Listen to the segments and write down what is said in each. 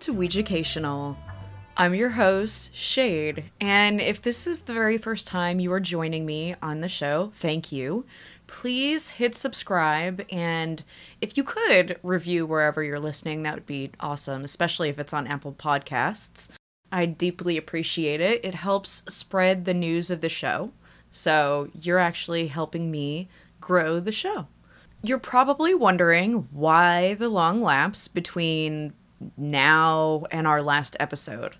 To Weeducational. I'm your host, Shade, and if this is the very first time you are joining me on the show, thank you. Please hit subscribe, and if you could review wherever you're listening, that would be awesome, especially if it's on Apple Podcasts. I deeply appreciate it. It helps spread the news of the show, so you're actually helping me grow the show. You're probably wondering why the long lapse between now and our last episode.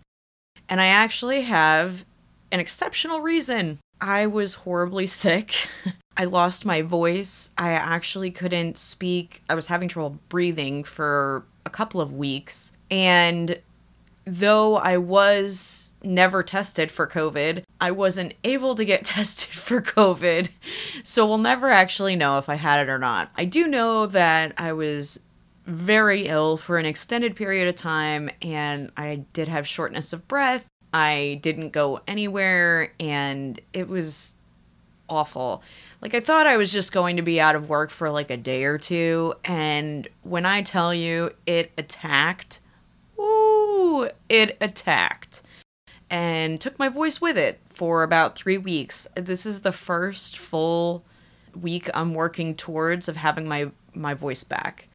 And I actually have an exceptional reason. I was horribly sick. I lost my voice. I actually couldn't speak. I was having trouble breathing for a couple of weeks. And though I was never tested for COVID, I wasn't able to get tested for COVID. So we'll never actually know if I had it or not. I do know that I was very ill for an extended period of time and I did have shortness of breath. I didn't go anywhere and it was awful. Like I thought I was just going to be out of work for like a day or two and when I tell you it attacked, ooh, it attacked and took my voice with it for about 3 weeks. This is the first full week I'm working towards of having my my voice back.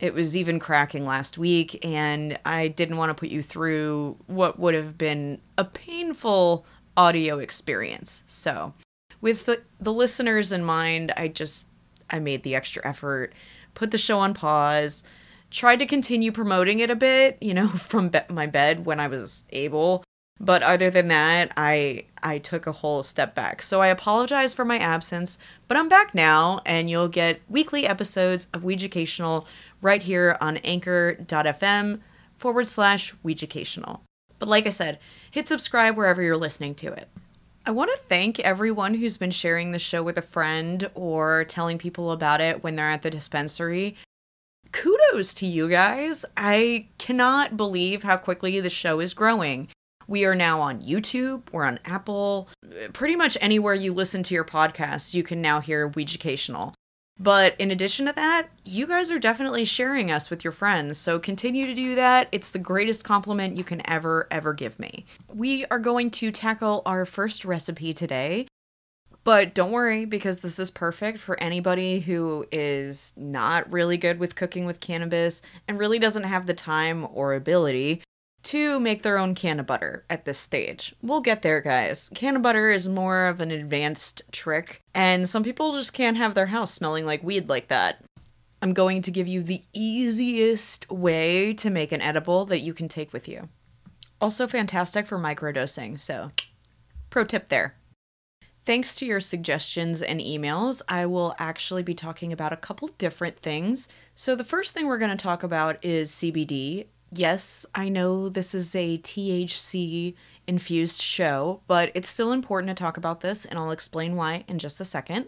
It was even cracking last week, and I didn't want to put you through what would have been a painful audio experience. So, with the, the listeners in mind, I just I made the extra effort, put the show on pause, tried to continue promoting it a bit, you know, from be- my bed when I was able. But other than that, I I took a whole step back. So I apologize for my absence, but I'm back now and you'll get weekly episodes of Weeducational right here on anchor.fm forward slash Weeducational. But like I said, hit subscribe wherever you're listening to it. I want to thank everyone who's been sharing the show with a friend or telling people about it when they're at the dispensary. Kudos to you guys. I cannot believe how quickly the show is growing. We are now on YouTube, we're on Apple, pretty much anywhere you listen to your podcast, you can now hear Weeducational. But in addition to that, you guys are definitely sharing us with your friends. So continue to do that. It's the greatest compliment you can ever, ever give me. We are going to tackle our first recipe today. But don't worry, because this is perfect for anybody who is not really good with cooking with cannabis and really doesn't have the time or ability to make their own cannabutter at this stage. We'll get there, guys. Cannabutter is more of an advanced trick, and some people just can't have their house smelling like weed like that. I'm going to give you the easiest way to make an edible that you can take with you. Also, fantastic for microdosing, so pro tip there. Thanks to your suggestions and emails, I will actually be talking about a couple different things. So, the first thing we're going to talk about is CBD, yes, I know this is a THC infused show, but it's still important to talk about this, and I'll explain why in just a second.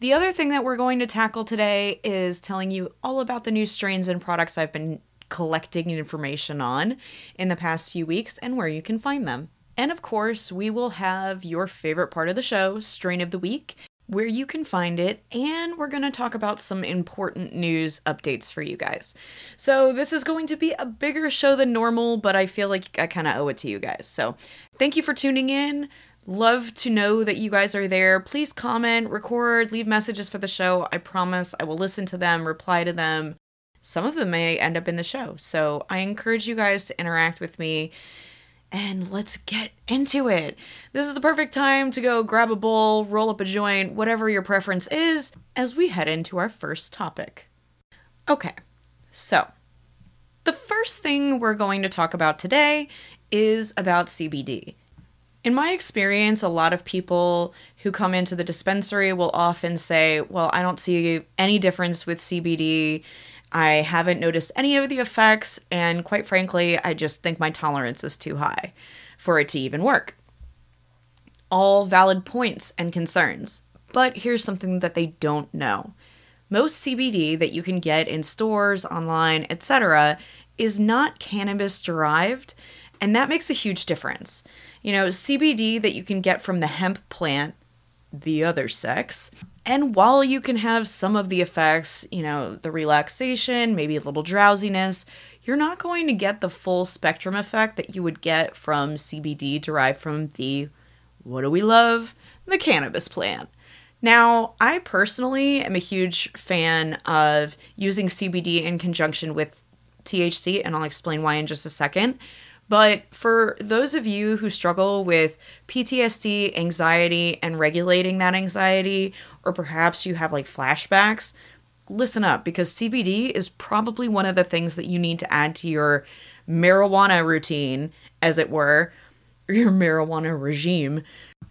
The other thing that we're going to tackle today is telling you all about the new strains and products I've been collecting information on in the past few weeks and where you can find them. And of course, we will have your favorite part of the show, Strain of the Week, where you can find it, and we're going to talk about some important news updates for you guys. So, this is going to be a bigger show than normal, but I feel like I kind of owe it to you guys. So, thank you for tuning in. Love to know that you guys are there. Please comment, record, leave messages for the show. I promise I will listen to them, reply to them. Some of them may end up in the show. So, I encourage you guys to interact with me and let's get into it. This is the perfect time to go grab a bowl, roll up a joint, whatever your preference is, as we head into our first topic. Okay, so the first thing we're going to talk about today is about CBD. In my experience, a lot of people who come into the dispensary will often say, Well, I don't see any difference with CBD I haven't noticed any of the effects, and quite frankly, I just think my tolerance is too high for it to even work. All valid points and concerns, but here's something that they don't know. Most CBD that you can get in stores, online, etc., is not cannabis derived, and that makes a huge difference. You know, CBD that you can get from the hemp plant, the other sex, and while you can have some of the effects, you know, the relaxation, maybe a little drowsiness, you're not going to get the full spectrum effect that you would get from CBD derived from the what do we love? The cannabis plant. Now, I personally am a huge fan of using CBD in conjunction with THC, and I'll explain why in just a second. But for those of you who struggle with PTSD, anxiety, and regulating that anxiety, or perhaps you have like flashbacks, listen up because CBD is probably one of the things that you need to add to your marijuana routine, as it were, your marijuana regime,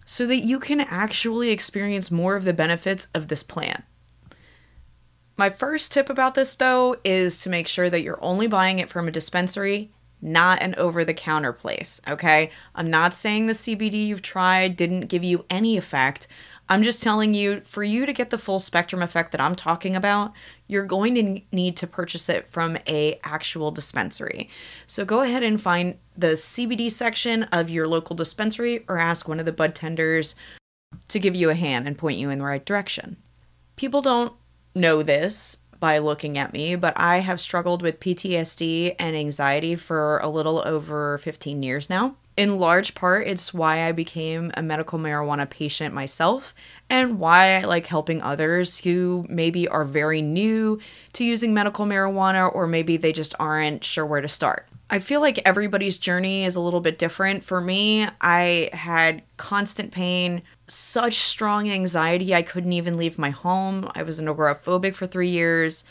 so that you can actually experience more of the benefits of this plant. My first tip about this, though, is to make sure that you're only buying it from a dispensary not an over the counter place, okay? I'm not saying the CBD you've tried didn't give you any effect. I'm just telling you, for you to get the full spectrum effect that I'm talking about, you're going to need to purchase it from a actual dispensary. So go ahead and find the CBD section of your local dispensary or ask one of the bud tenders to give you a hand and point you in the right direction. People don't know this, by looking at me, but I have struggled with PTSD and anxiety for a little over 15 years now. In large part, it's why I became a medical marijuana patient myself and why I like helping others who maybe are very new to using medical marijuana or maybe they just aren't sure where to start. I feel like everybody's journey is a little bit different. For me, I had constant pain such strong anxiety I couldn't even leave my home. I was an agoraphobic for three years.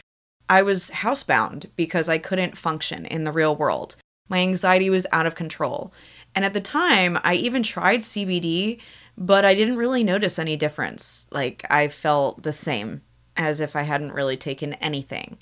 I was housebound because I couldn't function in the real world. My anxiety was out of control. And at the time, I even tried CBD, but I didn't really notice any difference. Like, I felt the same as if I hadn't really taken anything.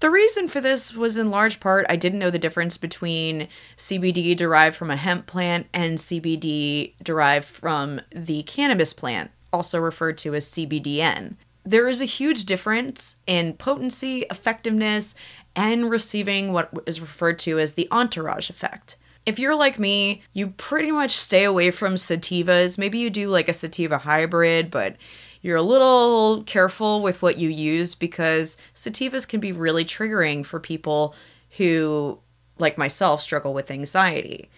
The reason for this was in large part I didn't know the difference between CBD derived from a hemp plant and CBD derived from the cannabis plant, also referred to as CBDN. There is a huge difference in potency, effectiveness, and receiving what is referred to as the entourage effect. If you're like me, you pretty much stay away from sativas. Maybe you do like a sativa hybrid, but you're a little careful with what you use because sativas can be really triggering for people who, like myself, struggle with anxiety.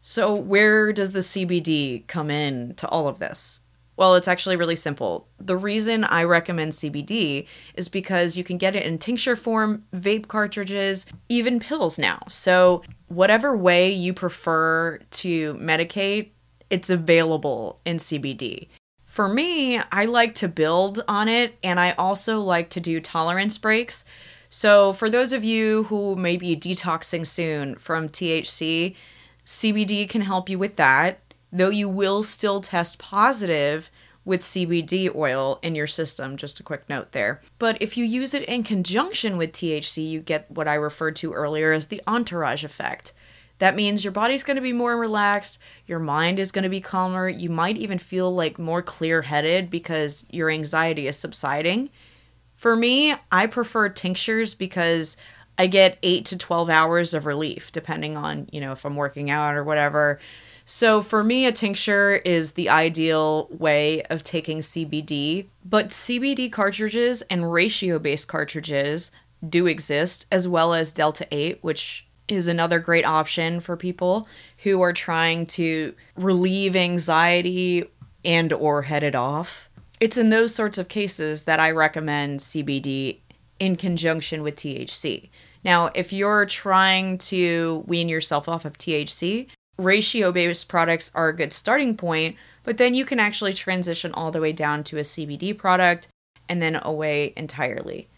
So, where does the CBD come in to all of this? Well, it's actually really simple. The reason I recommend CBD is because you can get it in tincture form, vape cartridges, even pills now. So, whatever way you prefer to medicate, it's available in CBD. For me, I like to build on it and I also like to do tolerance breaks. So, for those of you who may be detoxing soon from THC, CBD can help you with that, though you will still test positive with CBD oil in your system. Just a quick note there. But if you use it in conjunction with THC, you get what I referred to earlier as the entourage effect. That means your body's going to be more relaxed, your mind is going to be calmer, you might even feel like more clear headed because your anxiety is subsiding. For me, I prefer tinctures because I get 8 to 12 hours of relief depending on, you know, if I'm working out or whatever. So for me, a tincture is the ideal way of taking CBD, but CBD cartridges and ratio based cartridges do exist, as well as Delta 8, which is another great option for people who are trying to relieve anxiety and or head it off. It's in those sorts of cases that I recommend CBD in conjunction with THC. Now, if you're trying to wean yourself off of THC, ratio based products are a good starting point, but then you can actually transition all the way down to a CBD product and then away entirely.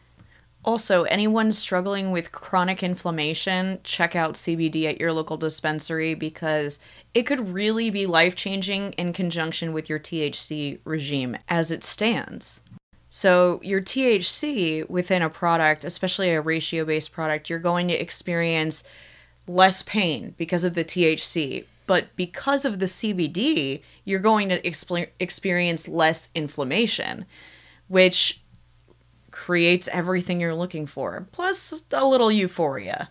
Also, anyone struggling with chronic inflammation, check out CBD at your local dispensary because it could really be life changing in conjunction with your THC regime as it stands. So, your THC within a product, especially a ratio based product, you're going to experience less pain because of the THC. But because of the CBD, you're going to exp- experience less inflammation, which creates everything you're looking for, plus a little euphoria.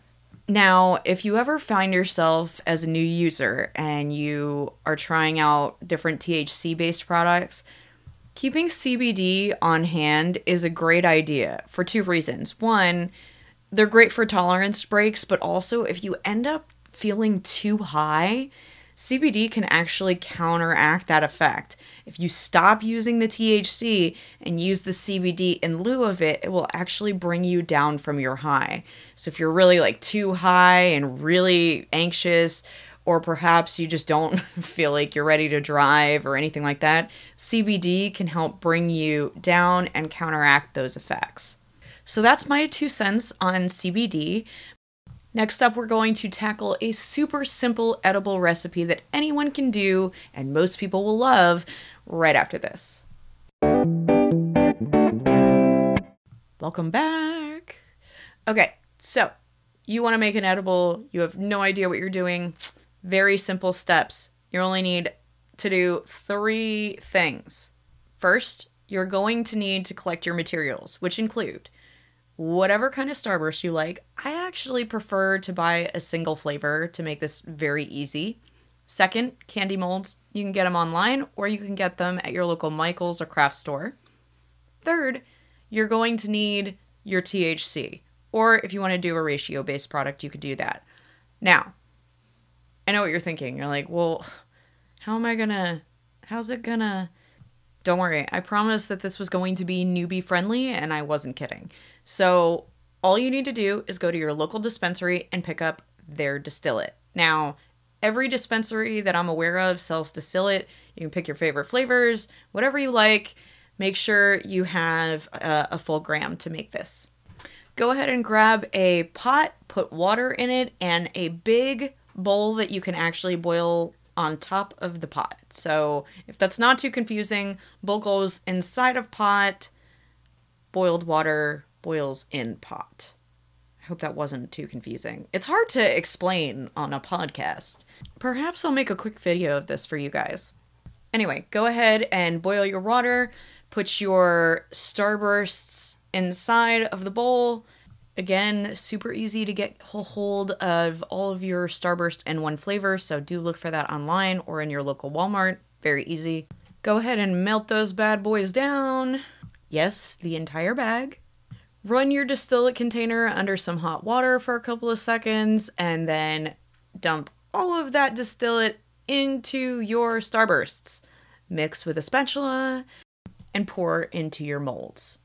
Now, if you ever find yourself as a new user and you are trying out different THC based products, keeping CBD on hand is a great idea for two reasons. One, they're great for tolerance breaks, but also if you end up feeling too high, CBD can actually counteract that effect. If you stop using the THC and use the CBD in lieu of it, it will actually bring you down from your high. So if you're really like too high and really anxious, or perhaps you just don't feel like you're ready to drive or anything like that, CBD can help bring you down and counteract those effects. So that's my two cents on CBD. Next up, we're going to tackle a super simple edible recipe that anyone can do and most people will love right after this. Welcome back. Okay, so you want to make an edible, you have no idea what you're doing. Very simple steps. You only need to do three things. First, you're going to need to collect your materials, which include whatever kind of Starburst you like. I actually prefer to buy a single flavor to make this very easy. Second, candy molds. You can get them online or you can get them at your local Michaels or craft store. Third, you're going to need your THC. Or if you want to do a ratio based product, you could do that. Now, I know what you're thinking. You're like, well, how am I gonna, how's it gonna don't worry, I promised that this was going to be newbie friendly, and I wasn't kidding. So, all you need to do is go to your local dispensary and pick up their distillate. Now, every dispensary that I'm aware of sells distillate. You can pick your favorite flavors, whatever you like. Make sure you have a, a full gram to make this. Go ahead and grab a pot, put water in it, and a big bowl that you can actually boil on top of the pot. So if that's not too confusing, bowl goes inside of pot, boiled water boils in pot. I hope that wasn't too confusing. It's hard to explain on a podcast. Perhaps I'll make a quick video of this for you guys. Anyway, go ahead and boil your water, put your starbursts inside of the bowl, Again, super easy to get hold of all of your Starburst in one flavor, so do look for that online or in your local Walmart. Very easy. Go ahead and melt those bad boys down. Yes, the entire bag. Run your distillate container under some hot water for a couple of seconds and then dump all of that distillate into your Starbursts. Mix with a spatula and pour into your molds.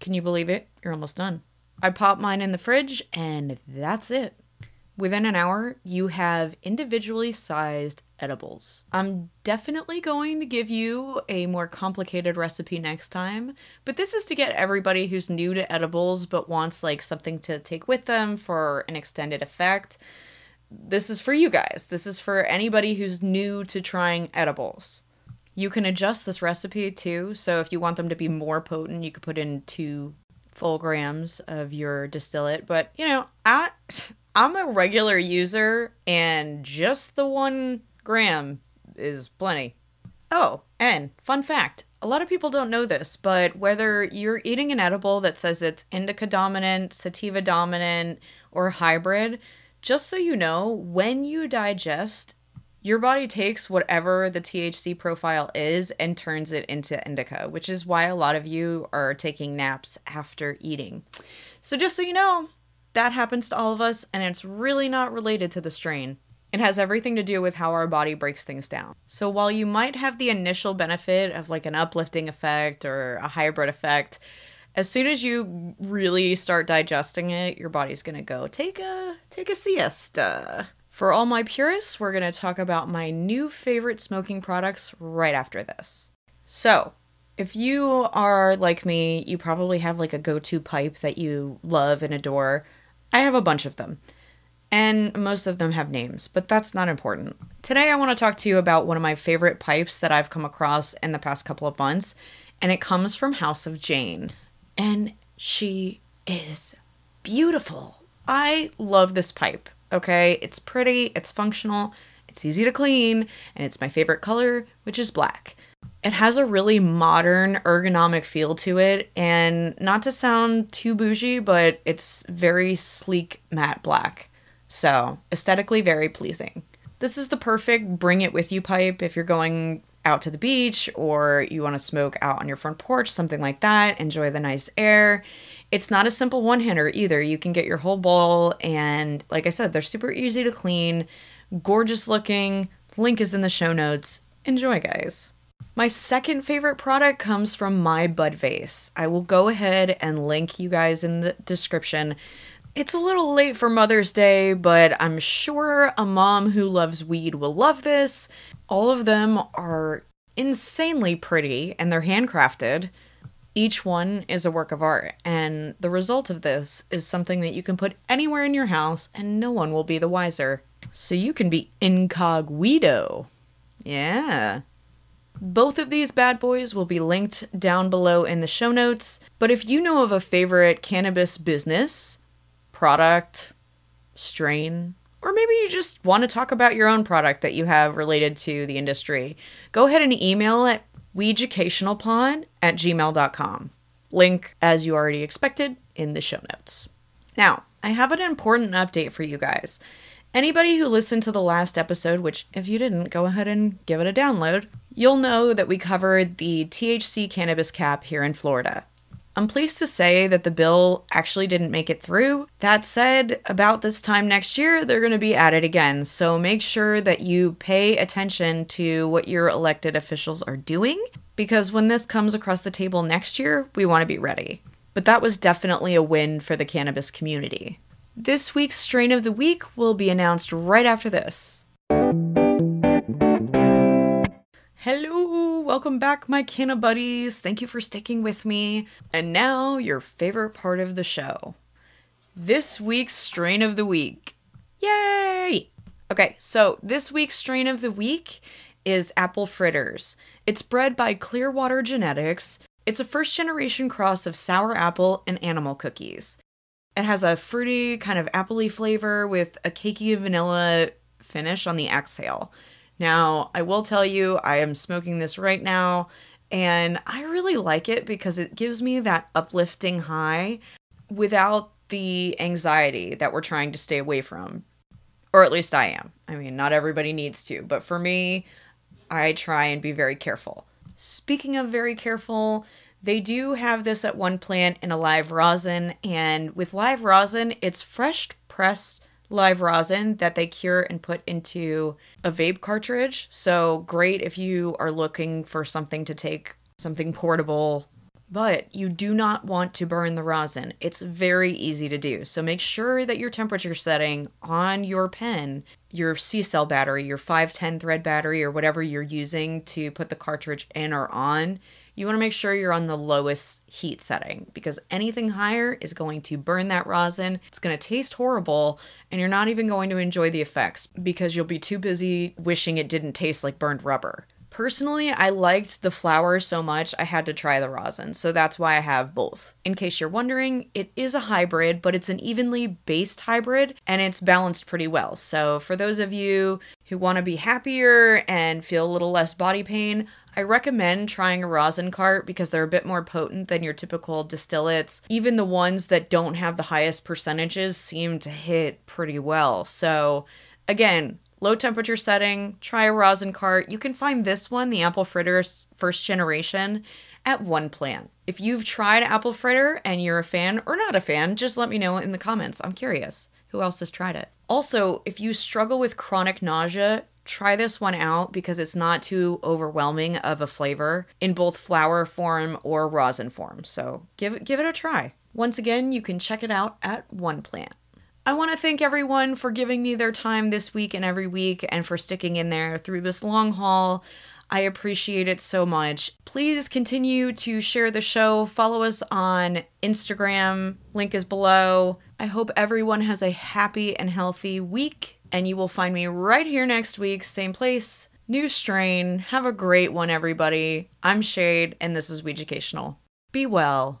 Can you believe it? You're almost done. I pop mine in the fridge, and that's it. Within an hour, you have individually sized edibles. I'm definitely going to give you a more complicated recipe next time, but this is to get everybody who's new to edibles but wants like something to take with them for an extended effect. This is for you guys. This is for anybody who's new to trying edibles. You can adjust this recipe too, so if you want them to be more potent, you could put in two full grams of your distillate. But, you know, I, I'm a regular user and just the one gram is plenty. Oh, and fun fact a lot of people don't know this, but whether you're eating an edible that says it's indica dominant, sativa dominant, or hybrid, just so you know, when you digest, your body takes whatever the THC profile is and turns it into indica, which is why a lot of you are taking naps after eating. So, just so you know, that happens to all of us, and it's really not related to the strain. It has everything to do with how our body breaks things down. So, while you might have the initial benefit of like an uplifting effect or a hybrid effect, as soon as you really start digesting it, your body's gonna go take a take a siesta. For all my purists, we're going to talk about my new favorite smoking products right after this. So, if you are like me, you probably have like a go to pipe that you love and adore. I have a bunch of them, and most of them have names, but that's not important. Today, I want to talk to you about one of my favorite pipes that I've come across in the past couple of months, and it comes from House of Jane. And she is beautiful. I love this pipe. Okay, it's pretty, it's functional, it's easy to clean, and it's my favorite color, which is black. It has a really modern, ergonomic feel to it, and not to sound too bougie, but it's very sleek matte black. So, aesthetically very pleasing. This is the perfect bring it with you pipe if you're going out to the beach or you want to smoke out on your front porch, something like that. Enjoy the nice air. It's not a simple one hitter either. You can get your whole bowl, and like I said, they're super easy to clean, gorgeous looking. Link is in the show notes. Enjoy, guys. My second favorite product comes from My Bud Vase. I will go ahead and link you guys in the description. It's a little late for Mother's Day, but I'm sure a mom who loves weed will love this. All of them are insanely pretty and they're handcrafted. Each one is a work of art, and the result of this is something that you can put anywhere in your house and no one will be the wiser. So you can be incognito. Yeah. Both of these bad boys will be linked down below in the show notes. But if you know of a favorite cannabis business, product, strain, or maybe you just want to talk about your own product that you have related to the industry, go ahead and email at weeducationalpod at gmail.com. Link, as you already expected, in the show notes. Now, I have an important update for you guys. Anybody who listened to the last episode, which if you didn't, go ahead and give it a download, you'll know that we covered the THC cannabis cap here in Florida. I'm pleased to say that the bill actually didn't make it through. That said, about this time next year, they're going to be at it again. So make sure that you pay attention to what your elected officials are doing, because when this comes across the table next year, we want to be ready. But that was definitely a win for the cannabis community. This week's strain of the week will be announced right after this. Hello, welcome back, my canna buddies. Thank you for sticking with me. And now, your favorite part of the show this week's strain of the week. Yay! Okay, so this week's strain of the week is apple fritters. It's bred by Clearwater Genetics. It's a first generation cross of sour apple and animal cookies. It has a fruity, kind of appley flavor with a cakey vanilla finish on the exhale. Now, I will tell you, I am smoking this right now, and I really like it because it gives me that uplifting high without the anxiety that we're trying to stay away from. Or at least I am. I mean, not everybody needs to, but for me, I try and be very careful. Speaking of very careful, they do have this at one plant in a live rosin, and with live rosin, it's fresh pressed live rosin that they cure and put into a vape cartridge. So great if you are looking for something to take, something portable. But you do not want to burn the rosin. It's very easy to do. So make sure that your temperature setting on your pen, your CCELL battery, your 510 thread battery, or whatever you're using to put the cartridge in or on, you want to make sure you're on the lowest heat setting because anything higher is going to burn that rosin. It's going to taste horrible, and you're not even going to enjoy the effects because you'll be too busy wishing it didn't taste like burned rubber. Personally, I liked the flower so much I had to try the rosin, so that's why I have both. In case you're wondering, it is a hybrid, but it's an evenly based hybrid and it's balanced pretty well. So, for those of you who want to be happier and feel a little less body pain, I recommend trying a rosin cart because they're a bit more potent than your typical distillates. Even the ones that don't have the highest percentages seem to hit pretty well. So, again, low temperature setting, try a rosin cart. You can find this one, the Apple Fritters first generation, at one plant. If you've tried apple fritter and you're a fan or not a fan, just let me know in the comments. I'm curious. Who else has tried it? Also, if you struggle with chronic nausea, try this one out because it's not too overwhelming of a flavor in both flower form or rosin form. So give it give it a try. Once again, you can check it out at One Plant. I want to thank everyone for giving me their time this week and every week and for sticking in there through this long haul. I appreciate it so much. Please continue to share the show. Follow us on Instagram. Link is below. I hope everyone has a happy and healthy week and you will find me right here next week, same place, new strain. Have a great one, everybody. I'm Shade, and this is Weeducational. Be well.